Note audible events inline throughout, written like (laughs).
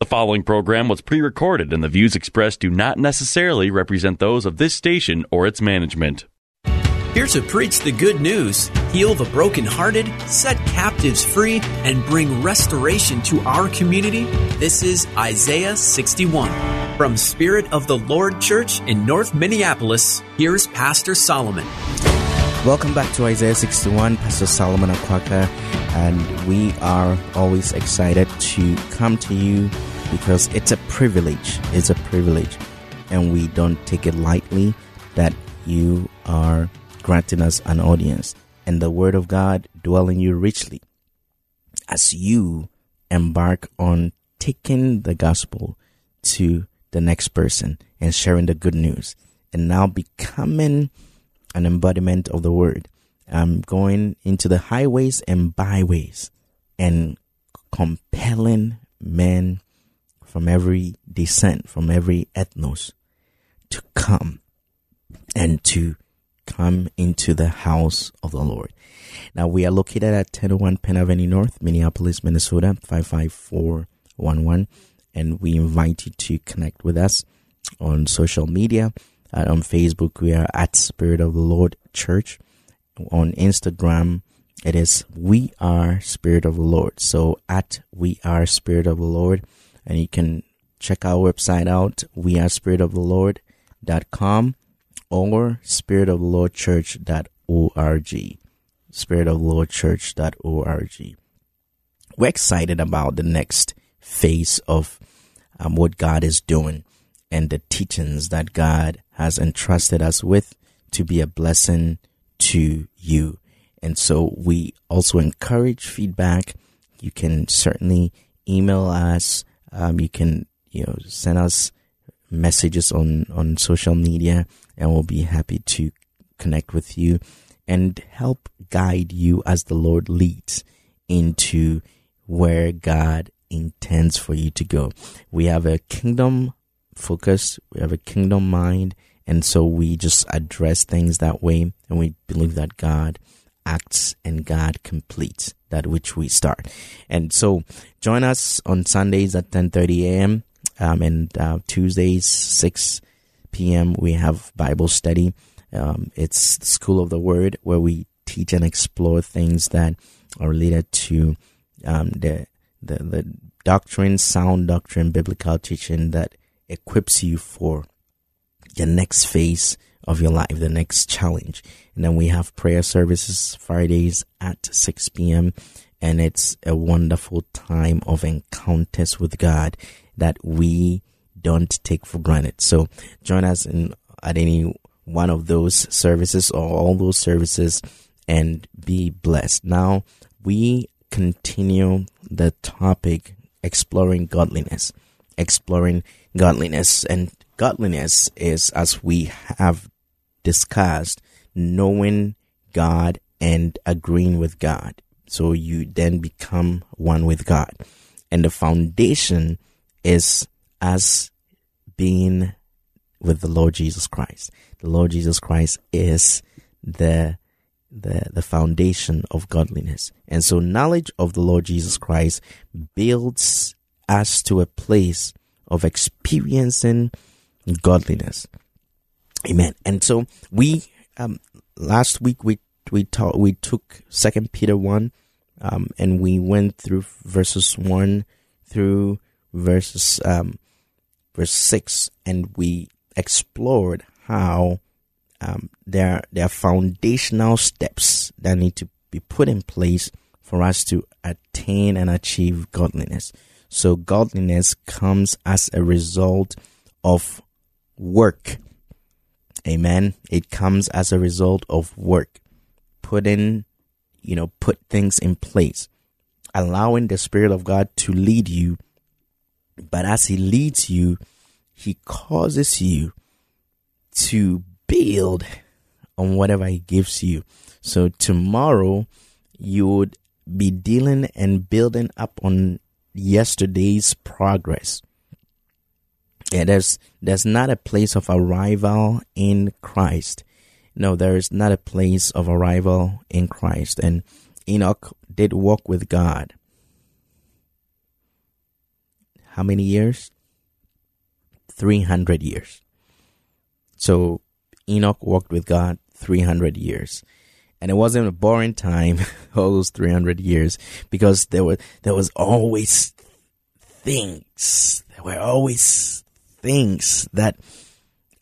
The following program was pre recorded, and the views expressed do not necessarily represent those of this station or its management. Here to preach the good news, heal the brokenhearted, set captives free, and bring restoration to our community, this is Isaiah 61. From Spirit of the Lord Church in North Minneapolis, here's Pastor Solomon. Welcome back to Isaiah 61, Pastor Solomon Akwaka, and we are always excited to come to you because it's a privilege. It's a privilege, and we don't take it lightly that you are granting us an audience and the Word of God dwelling you richly as you embark on taking the gospel to the next person and sharing the good news and now becoming an embodiment of the word. I'm going into the highways and byways and compelling men from every descent, from every ethnos to come and to come into the house of the Lord. Now we are located at 1001 Penn Avenue North, Minneapolis, Minnesota, 55411. And we invite you to connect with us on social media uh, on Facebook, we are at Spirit of the Lord Church. On Instagram, it is We Are Spirit of the Lord. So at We Are Spirit of the Lord, and you can check our website out, We Are Spirit of the Lord.com or Spirit of the Lord Church.org. Spirit of the Lord Church.org. We're excited about the next phase of um, what God is doing and the teachings that God has entrusted us with to be a blessing to you. And so we also encourage feedback. You can certainly email us. Um, you can, you know, send us messages on, on social media and we'll be happy to connect with you and help guide you as the Lord leads into where God intends for you to go. We have a kingdom focus. We have a kingdom mind. And so we just address things that way. And we believe that God acts and God completes that which we start. And so join us on Sundays at 10:30 a.m. Um, and uh, Tuesdays 6 p.m. we have Bible study. Um, it's the School of the Word where we teach and explore things that are related to um, the, the the doctrine, sound doctrine, biblical teaching that equips you for the next phase of your life, the next challenge. And then we have prayer services Fridays at 6 p.m. And it's a wonderful time of encounters with God that we don't take for granted. So join us in at any one of those services or all those services and be blessed. Now we continue the topic exploring godliness, exploring godliness. And godliness is, as we have discussed, knowing God and agreeing with God. So you then become one with God. And the foundation is us being with the Lord Jesus Christ. The Lord Jesus Christ is the the the foundation of godliness. And so knowledge of the Lord Jesus Christ builds us to a place of experiencing godliness. Amen. And so we um, last week we we taught we took Second Peter one, um, and we went through verses one through verses um, verse six, and we explored how um, there there are foundational steps that need to be put in place for us to attain and achieve godliness. So godliness comes as a result of work. Amen. It comes as a result of work. Putting, you know, put things in place. Allowing the Spirit of God to lead you But as He leads you, He causes you to build on whatever He gives you. So tomorrow, you would be dealing and building up on yesterday's progress. Yeah, there's there's not a place of arrival in Christ. No, there is not a place of arrival in Christ. And Enoch did walk with God. How many years? 300 years. So Enoch walked with God 300 years. And it wasn't a boring time, (laughs) all those 300 years, because there were, there was always things. There were always things that,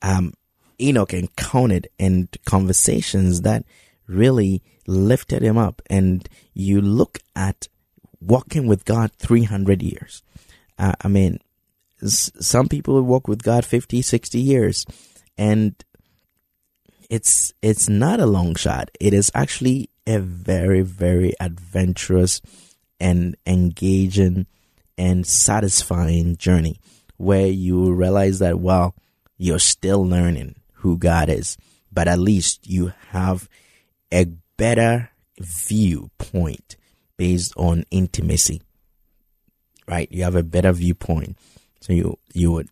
um, Enoch encountered and conversations that really lifted him up. And you look at walking with God 300 years. Uh, I mean, s- some people walk with God 50, 60 years and it's, it's not a long shot. It is actually a very, very adventurous and engaging and satisfying journey where you realize that, well, you're still learning who God is, but at least you have a better viewpoint based on intimacy. Right? You have a better viewpoint. So you, you would,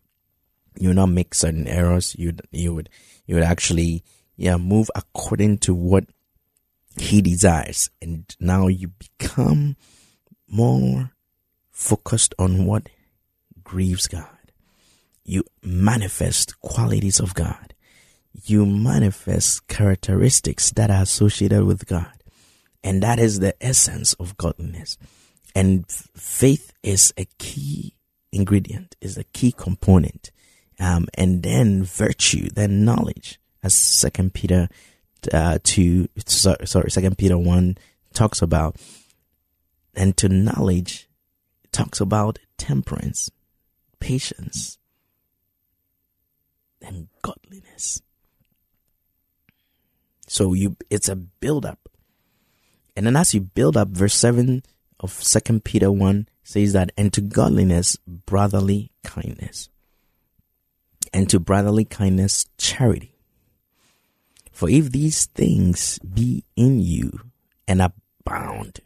you not make certain errors. You, you would, you would actually, yeah, move according to what he desires. And now you become more focused on what grieves God. You manifest qualities of God you manifest characteristics that are associated with God. And that is the essence of godliness. And faith is a key ingredient, is a key component. Um, and then virtue, then knowledge, as Second Peter uh, two, sorry, Second Peter one talks about. And to knowledge, talks about temperance, patience, and godliness. So you, it's a build up. And then as you build up, verse 7 of Second Peter 1 says that, and to godliness, brotherly kindness. And to brotherly kindness, charity. For if these things be in you and abound,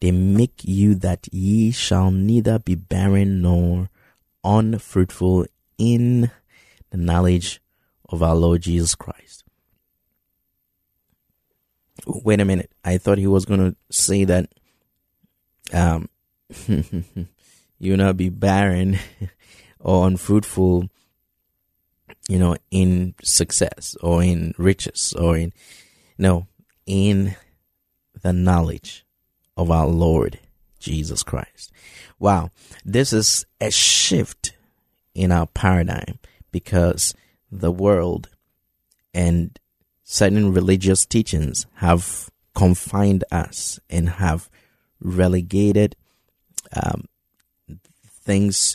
they make you that ye shall neither be barren nor unfruitful in the knowledge of our Lord Jesus Christ wait a minute. I thought he was going to say that, um, (laughs) you not be barren (laughs) or unfruitful, you know, in success or in riches or in, no, in the knowledge of our Lord Jesus Christ. Wow. This is a shift in our paradigm because the world and certain religious teachings have confined us and have relegated um, things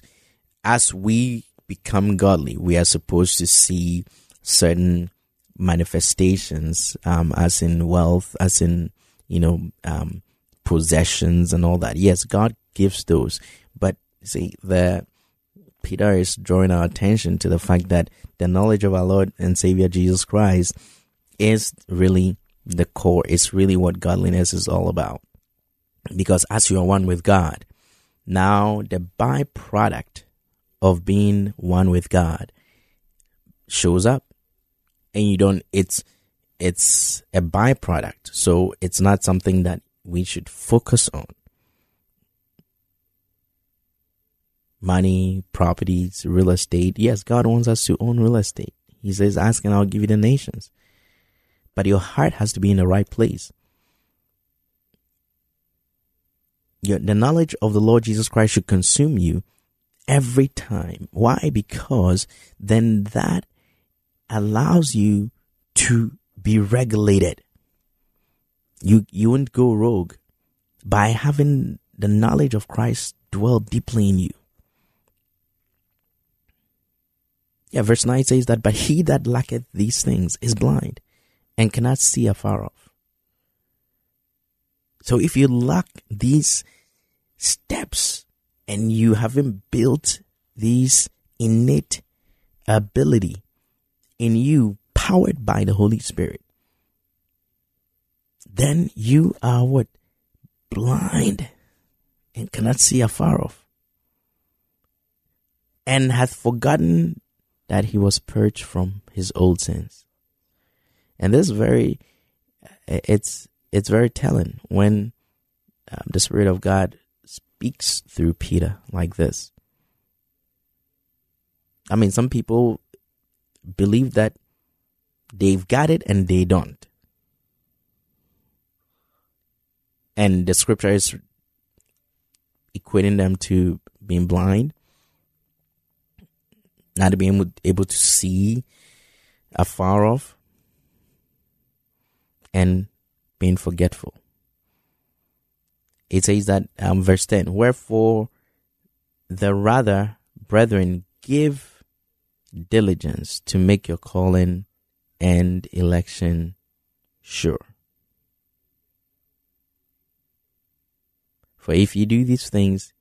as we become godly. We are supposed to see certain manifestations um, as in wealth as in you know um, possessions and all that. Yes god gives those. But see the peter is drawing our attention to the fact that the knowledge of our lord and savior jesus christ is really the core. It's really what godliness is all about. Because as you are one with God, now the byproduct of being one with God shows up and you don't, it's, it's a byproduct. So it's not something that we should focus on. Money, properties, real estate. Yes, God wants us to own real estate. He says, ask and I'll give you the nations but your heart has to be in the right place. The knowledge of the Lord Jesus Christ should consume you every time. Why? Because then that allows you to be regulated. You, you won't go rogue by having the knowledge of Christ dwell deeply in you. Yeah, verse 9 says that, but he that lacketh these things is blind and cannot see afar off. So if you lack these steps and you haven't built these innate ability in you powered by the Holy Spirit, then you are what? Blind and cannot see afar off and hath forgotten that he was purged from his old sins. And this very, it's, it's very telling when um, the Spirit of God speaks through Peter like this. I mean, some people believe that they've got it and they don't. And the scripture is equating them to being blind, not being able, able to see afar off, and being forgetful. It says that, um, verse 10, wherefore the rather, brethren, give diligence to make your calling and election sure. For if you do these things,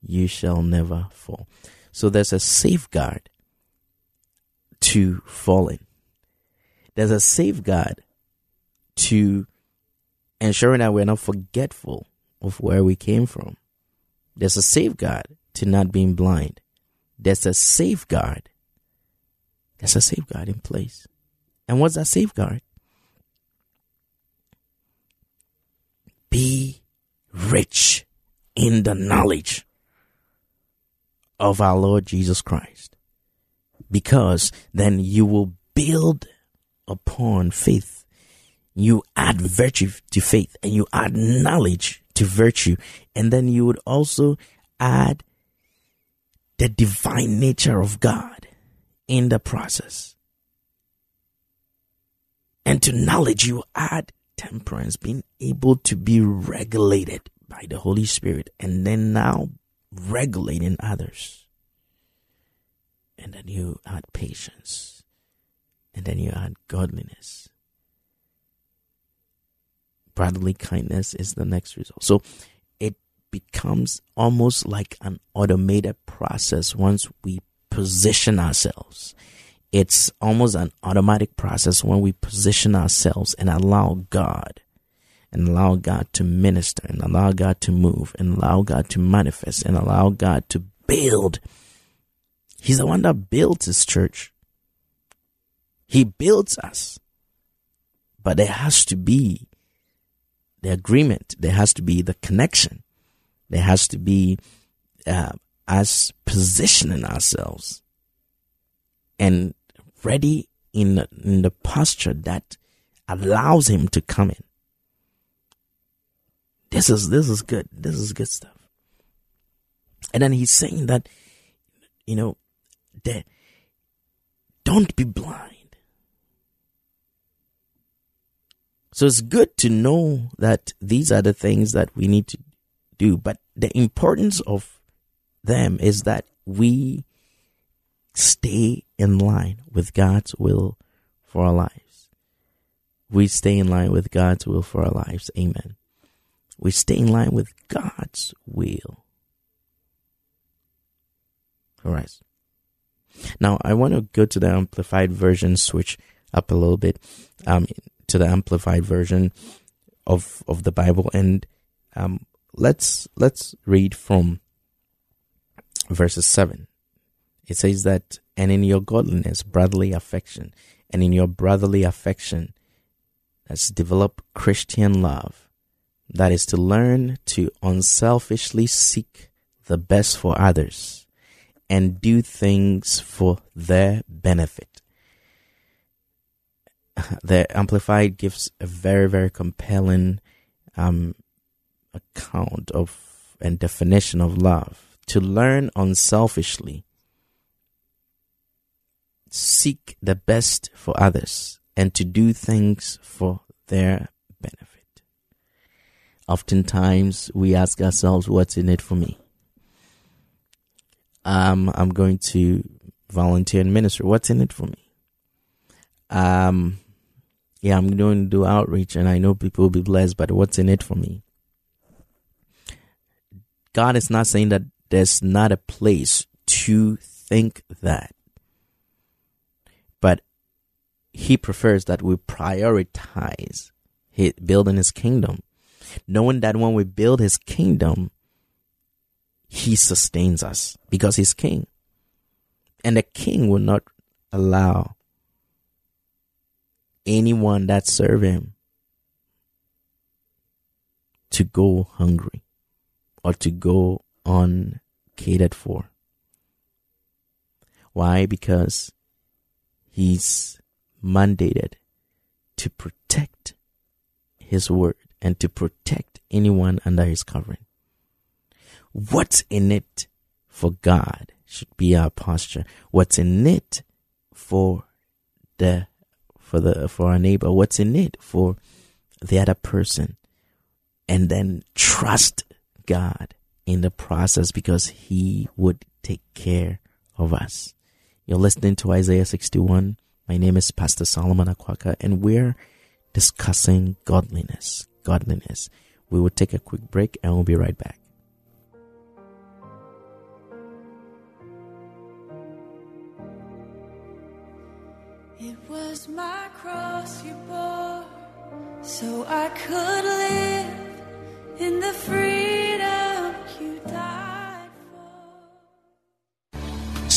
you shall never fall. So there's a safeguard to falling. There's a safeguard to ensuring that we're not forgetful of where we came from. There's a safeguard to not being blind. There's a safeguard. There's a safeguard in place. And what's that safeguard? Be rich in the knowledge of our Lord Jesus Christ. Because then you will build upon faith. You add virtue to faith and you add knowledge to virtue. And then you would also add the divine nature of God in the process. And to knowledge, you add temperance, being able to be regulated by the Holy Spirit, and then now regulating others. And then you add patience, and then you add godliness. Brotherly kindness is the next result. So it becomes almost like an automated process once we position ourselves it's almost an automatic process when we position ourselves and allow God and allow God to minister and allow God to move and allow God to manifest and allow God to build. He's the one that builds his church. He builds us. But there has to be the agreement. There has to be the connection. There has to be uh, us positioning ourselves and ready in, in the posture that allows him to come in. This is this is good. This is good stuff. And then he's saying that, you know, that don't be blind. So it's good to know that these are the things that we need to do, but the importance of them is that we stay in line with God's will for our lives. We stay in line with God's will for our lives. Amen. We stay in line with God's will. All right. Now I want to go to the amplified version, switch up a little bit, um, to the amplified version of, of the Bible and, um, let's, let's read from verses seven it says that, and in your godliness, brotherly affection, and in your brotherly affection, let's develop Christian love. That is to learn to unselfishly seek the best for others and do things for their benefit. (laughs) The Amplified gives a very, very compelling um, account of and definition of love. To learn unselfishly seek the best for others and to do things for their benefit. Oftentimes we ask ourselves, what's in it for me? Um, I'm going to volunteer and minister. What's in it for me? Um, yeah, I'm going to do outreach and I know people will be blessed, but what's in it for me? God is not saying that there's not a place to think that. But he prefers that we prioritize building his kingdom, knowing that when we build his kingdom, he sustains us because he's king. And the king will not allow anyone that serve him to go hungry or to go uncatered for. Why? Because he's mandated to protect his word and to protect anyone under his covering. What's in it for God should be our posture. What's in it for the for the for our neighbor? What's in it for the other person? And then trust God in the process because he would take care of us. You're listening to Isaiah 61. My name is Pastor Solomon Akwaka and we're discussing godliness. Godliness. We will take a quick break and we'll be right back. my cross you bore so I could live in the freedom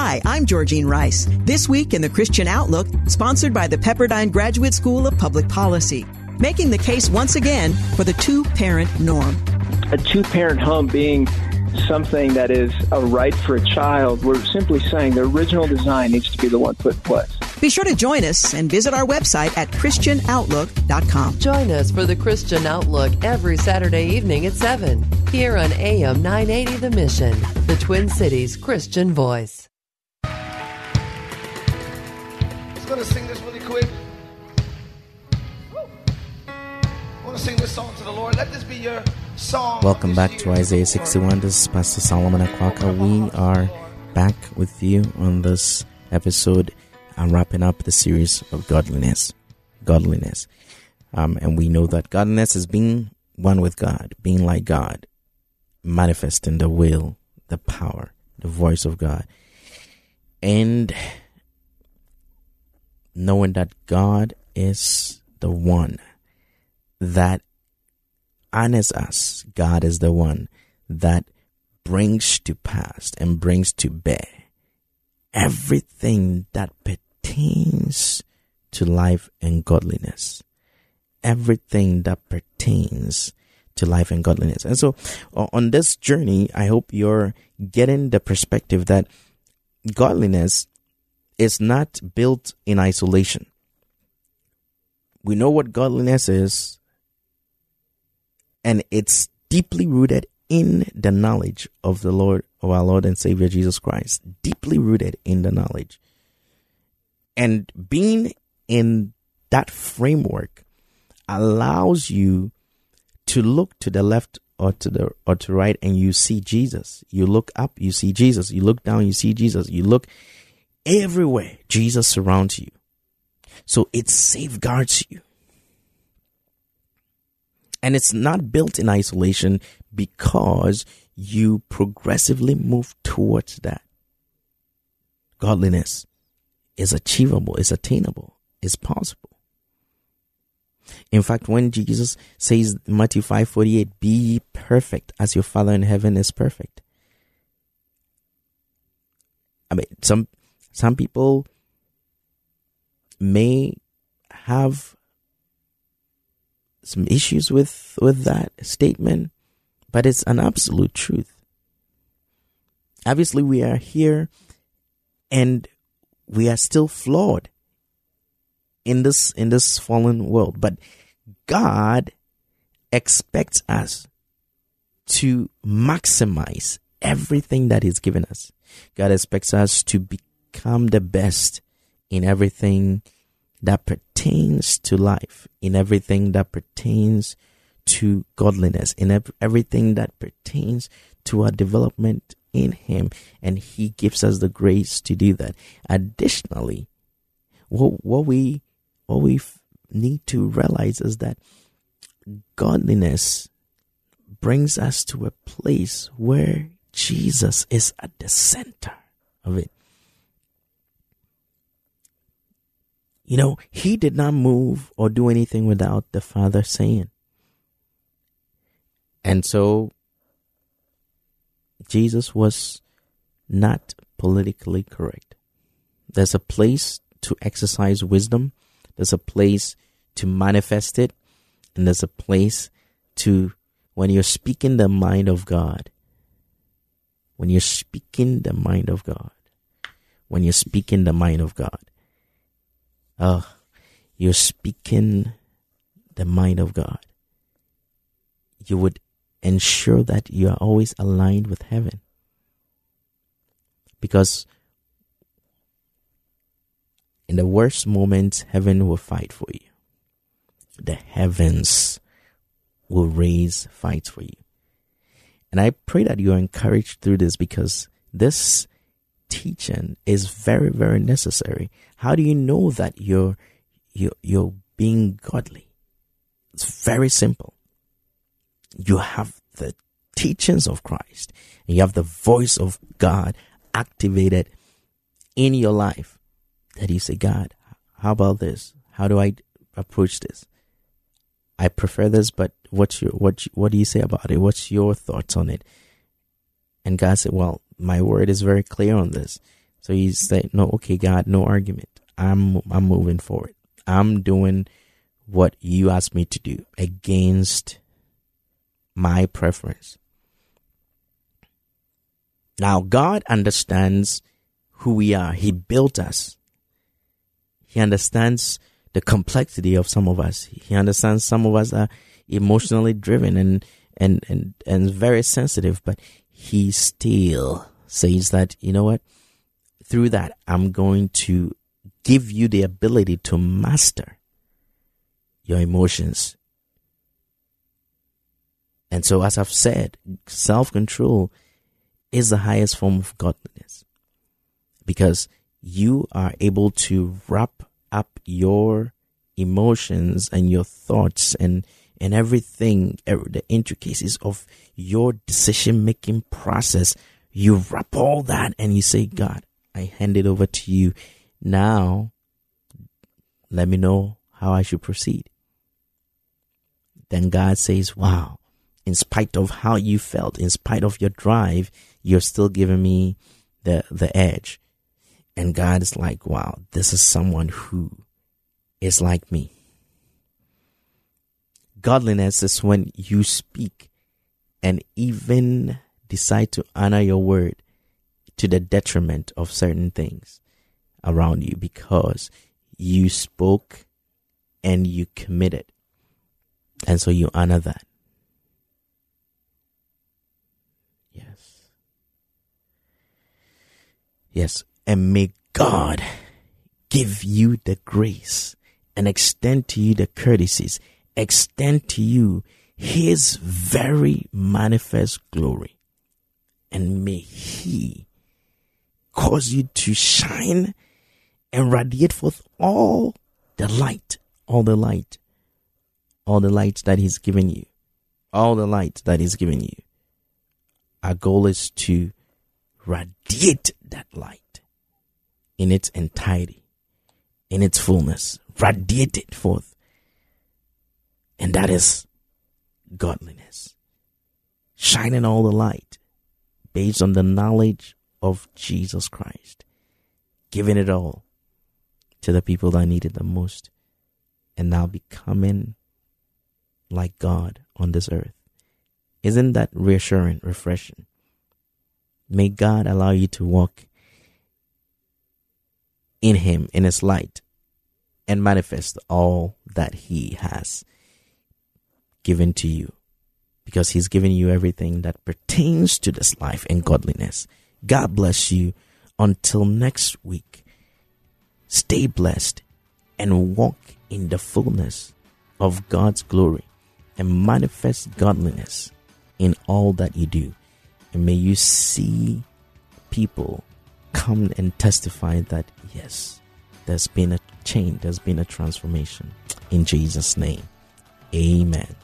Hi, I'm Georgene Rice. This week in the Christian Outlook, sponsored by the Pepperdine Graduate School of Public Policy, making the case once again for the two parent norm. A two parent home being something that is a right for a child, we're simply saying the original design needs to be the one put in place. Be sure to join us and visit our website at ChristianOutlook.com. Join us for the Christian Outlook every Saturday evening at 7 here on AM 980 The Mission, the Twin Cities Christian Voice. To sing this really quick. I want to sing this song to the Lord. Let this be your song. Welcome back to Isaiah 61. This is Pastor Solomon Akwaka. We are back with you on this episode. I'm wrapping up the series of godliness. Godliness. Um, and we know that godliness is being one with God, being like God, manifesting the will, the power, the voice of God. And knowing that God is the one that honors us. God is the one that brings to pass and brings to bear everything that pertains to life and godliness. Everything that pertains to life and godliness. And so on this journey, I hope you're getting the perspective that godliness is not built in isolation. We know what godliness is, and it's deeply rooted in the knowledge of the Lord, of our Lord and Savior Jesus Christ. Deeply rooted in the knowledge. And being in that framework allows you to look to the left or to the or to right and you see Jesus. You look up, you see Jesus. You look down, you see Jesus. You look Everywhere Jesus surrounds you. So it safeguards you. And it's not built in isolation because you progressively move towards that. Godliness is achievable, is attainable, is possible. In fact, when Jesus says Matthew 5:48, "Be perfect as your Father in heaven is perfect." I mean, some some people may have some issues with with that statement, but it's an absolute truth. Obviously, we are here and we are still flawed in this in this fallen world, but God expects us to maximize everything that He's given us. God expects us to become the best in everything that pertains to life, in everything that pertains to godliness, in ev- everything that pertains to our development in Him. And He gives us the grace to do that. Additionally, what, what we, what we f- need to realize is that godliness brings us to a place where Jesus is at the center of it. You know, he did not move or do anything without the Father saying. And so Jesus was not politically correct. There's a place to exercise wisdom, there's a place to manifest it, and there's a place to, when you're speaking the mind of God, when you're speaking the mind of God, when you're speaking the mind of God, uh, you're speaking the mind of God. You would ensure that you are always aligned with heaven. Because in the worst moments, heaven will fight for you. The heavens will raise fights for you. And I pray that you are encouraged through this because this teaching is very, very necessary. How do you know that you're, you're, you're being godly? It's very simple. You have the teachings of Christ and you have the voice of God activated in your life that you say, God, how about this? How do I approach this? I prefer this, but what's your what what do you say about it? What's your thoughts on it? And God said, Well, my word is very clear on this. So he said, No, okay, God, no argument. I'm I'm moving forward. I'm doing what you asked me to do against my preference. Now God understands who we are. He built us. He understands the complexity of some of us. He understands some of us are emotionally driven and and and and very sensitive, but he still says that you know what? Through that, I'm going to give you the ability to master your emotions. And so, as I've said, self control is the highest form of godliness because you are able to wrap up your emotions and your thoughts and and everything er, the intricacies of your decision making process you wrap all that and you say god i hand it over to you. Now let me know how i should proceed. Then god says wow in spite of how you felt in spite of your drive you're still giving me the the edge. And God is like, wow, this is someone who is like me. Godliness is when you speak and even decide to honor your word to the detriment of certain things around you because you spoke and you committed. And so you honor that. Yes. Yes and may God give you the grace and extend to you the courtesies, extend to you his very manifest glory. And may he cause you to shine and radiate forth all the light, all the light, all the light that he's given you, all the light that he's given you. Our goal is to radiate that light in its entirety, in its fullness, radiate it forth. And that is godliness. Shining all the light based on the knowledge of Jesus Christ. Giving it all to the people that need it the most. And now becoming like God on this earth. Isn't that reassuring, refreshing? May God allow you to walk in him, in his light, and manifest all that he has given to you because He's given you everything that pertains to this life and godliness. God bless you. Until next week, stay blessed and walk in the fullness of God's glory and manifest godliness in all that you do. And may you see people come and testify that, yes, there's been a change, there's been a transformation. In Jesus' name, amen.